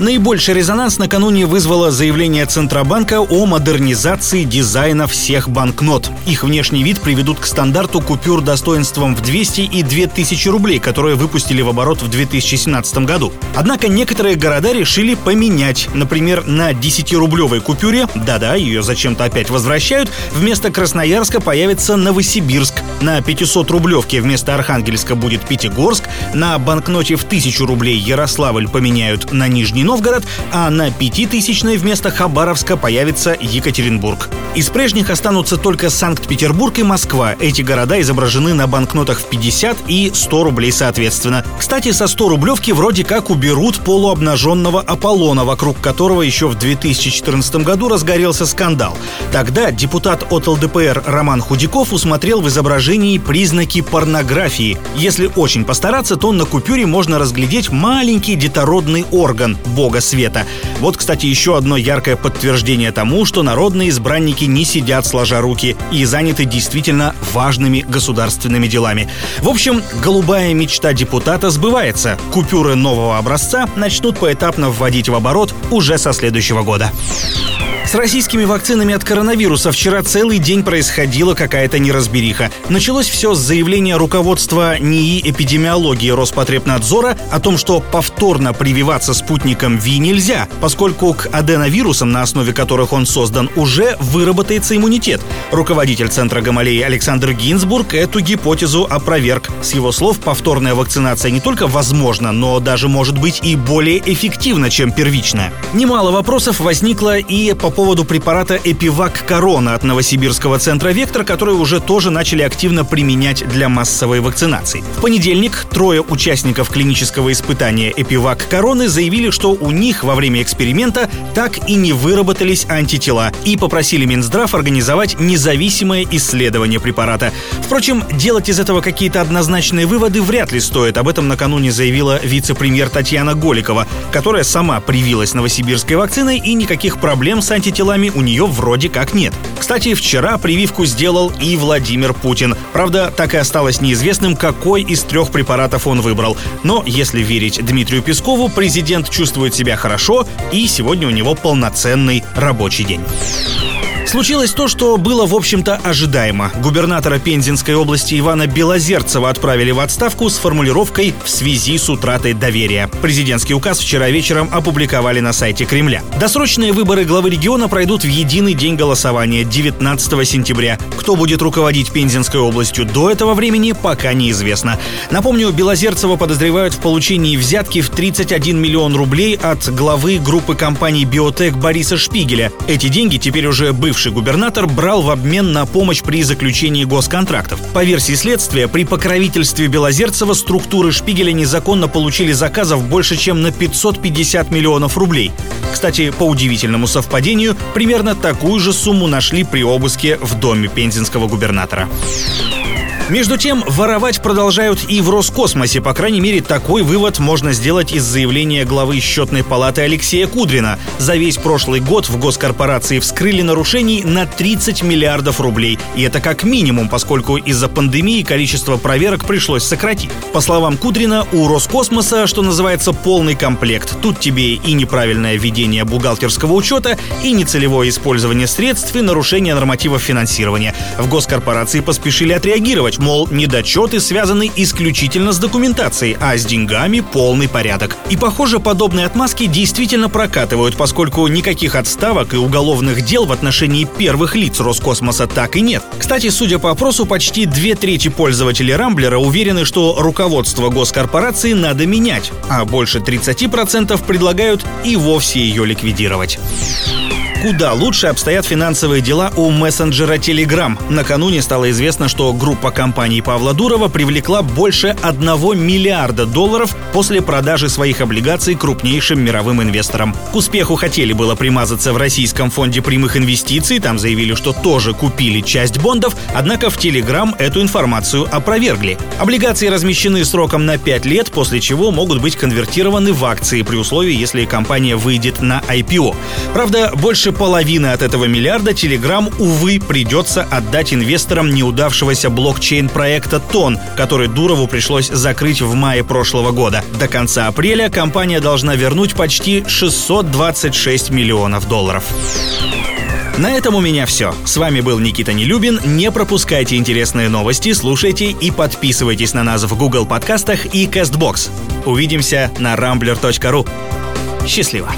Наибольший резонанс накануне вызвало заявление Центробанка о модернизации дизайна всех банкнот. Их внешний вид приведут к стандарту купюр достоинством в 200 и 2000 рублей, которые выпустили в оборот в 2017 году. Однако некоторые города решили поменять. Например, на 10-рублевой купюре, да-да, ее зачем-то опять возвращают, вместо Красноярска появится Новосибирск. На 500-рублевке вместо Архангельска будет Пятигорск. На банкноте в 1000 рублей Ярославль поменяют на Нижний Новгород, а на пятитысячной вместо Хабаровска появится Екатеринбург. Из прежних останутся только Санкт-Петербург и Москва. Эти города изображены на банкнотах в 50 и 100 рублей соответственно. Кстати, со 100 рублевки вроде как уберут полуобнаженного Аполлона, вокруг которого еще в 2014 году разгорелся скандал. Тогда депутат от ЛДПР Роман Худяков усмотрел в изображении признаки порнографии. Если очень постараться, то на купюре можно разглядеть маленький детородный орган – бога света. Вот, кстати, еще одно яркое подтверждение тому, что народные избранники не сидят сложа руки и заняты действительно важными государственными делами. В общем, голубая мечта депутата сбывается. Купюры нового образца начнут поэтапно вводить в оборот уже со следующего года. С российскими вакцинами от коронавируса вчера целый день происходила какая-то неразбериха. Началось все с заявления руководства НИИ эпидемиологии Роспотребнадзора о том, что повторно прививаться спутником ВИ нельзя, поскольку к аденовирусам, на основе которых он создан, уже выработается иммунитет. Руководитель Центра Гамалеи Александр Гинзбург эту гипотезу опроверг. С его слов, повторная вакцинация не только возможна, но даже может быть и более эффективна, чем первичная. Немало вопросов возникло и по препарата Эпивак Корона от Новосибирского центра «Вектор», который уже тоже начали активно применять для массовой вакцинации. В понедельник трое участников клинического испытания Эпивак Короны заявили, что у них во время эксперимента так и не выработались антитела и попросили Минздрав организовать независимое исследование препарата. Впрочем, делать из этого какие-то однозначные выводы вряд ли стоит. Об этом накануне заявила вице-премьер Татьяна Голикова, которая сама привилась новосибирской вакциной и никаких проблем с антителами антителами у нее вроде как нет. Кстати, вчера прививку сделал и Владимир Путин. Правда, так и осталось неизвестным, какой из трех препаратов он выбрал. Но, если верить Дмитрию Пескову, президент чувствует себя хорошо, и сегодня у него полноценный рабочий день. Случилось то, что было, в общем-то, ожидаемо. Губернатора Пензенской области Ивана Белозерцева отправили в отставку с формулировкой «в связи с утратой доверия». Президентский указ вчера вечером опубликовали на сайте Кремля. Досрочные выборы главы региона пройдут в единый день голосования 19 сентября. Кто будет руководить Пензенской областью до этого времени, пока неизвестно. Напомню, Белозерцева подозревают в получении взятки в 31 миллион рублей от главы группы компаний «Биотек» Бориса Шпигеля. Эти деньги теперь уже бывшие бывший губернатор брал в обмен на помощь при заключении госконтрактов. По версии следствия, при покровительстве Белозерцева структуры Шпигеля незаконно получили заказов больше, чем на 550 миллионов рублей. Кстати, по удивительному совпадению, примерно такую же сумму нашли при обыске в доме пензенского губернатора. Между тем, воровать продолжают и в Роскосмосе. По крайней мере, такой вывод можно сделать из заявления главы счетной палаты Алексея Кудрина. За весь прошлый год в госкорпорации вскрыли нарушений на 30 миллиардов рублей. И это как минимум, поскольку из-за пандемии количество проверок пришлось сократить. По словам Кудрина, у Роскосмоса, что называется, полный комплект. Тут тебе и неправильное ведение бухгалтерского учета, и нецелевое использование средств, и нарушение нормативов финансирования. В госкорпорации поспешили отреагировать мол, недочеты связаны исключительно с документацией, а с деньгами полный порядок. И, похоже, подобные отмазки действительно прокатывают, поскольку никаких отставок и уголовных дел в отношении первых лиц Роскосмоса так и нет. Кстати, судя по опросу, почти две трети пользователей Рамблера уверены, что руководство госкорпорации надо менять, а больше 30% предлагают и вовсе ее ликвидировать. Куда лучше обстоят финансовые дела у мессенджера Telegram. Накануне стало известно, что группа компаний Павла Дурова привлекла больше 1 миллиарда долларов после продажи своих облигаций крупнейшим мировым инвесторам. К успеху хотели было примазаться в Российском фонде прямых инвестиций, там заявили, что тоже купили часть бондов, однако в Telegram эту информацию опровергли. Облигации размещены сроком на 5 лет, после чего могут быть конвертированы в акции при условии, если компания выйдет на IPO. Правда, больше больше половины от этого миллиарда Telegram, увы, придется отдать инвесторам неудавшегося блокчейн-проекта Тон, который Дурову пришлось закрыть в мае прошлого года. До конца апреля компания должна вернуть почти 626 миллионов долларов. На этом у меня все. С вами был Никита Нелюбин. Не пропускайте интересные новости, слушайте и подписывайтесь на нас в Google подкастах и CastBox. Увидимся на rambler.ru. Счастливо!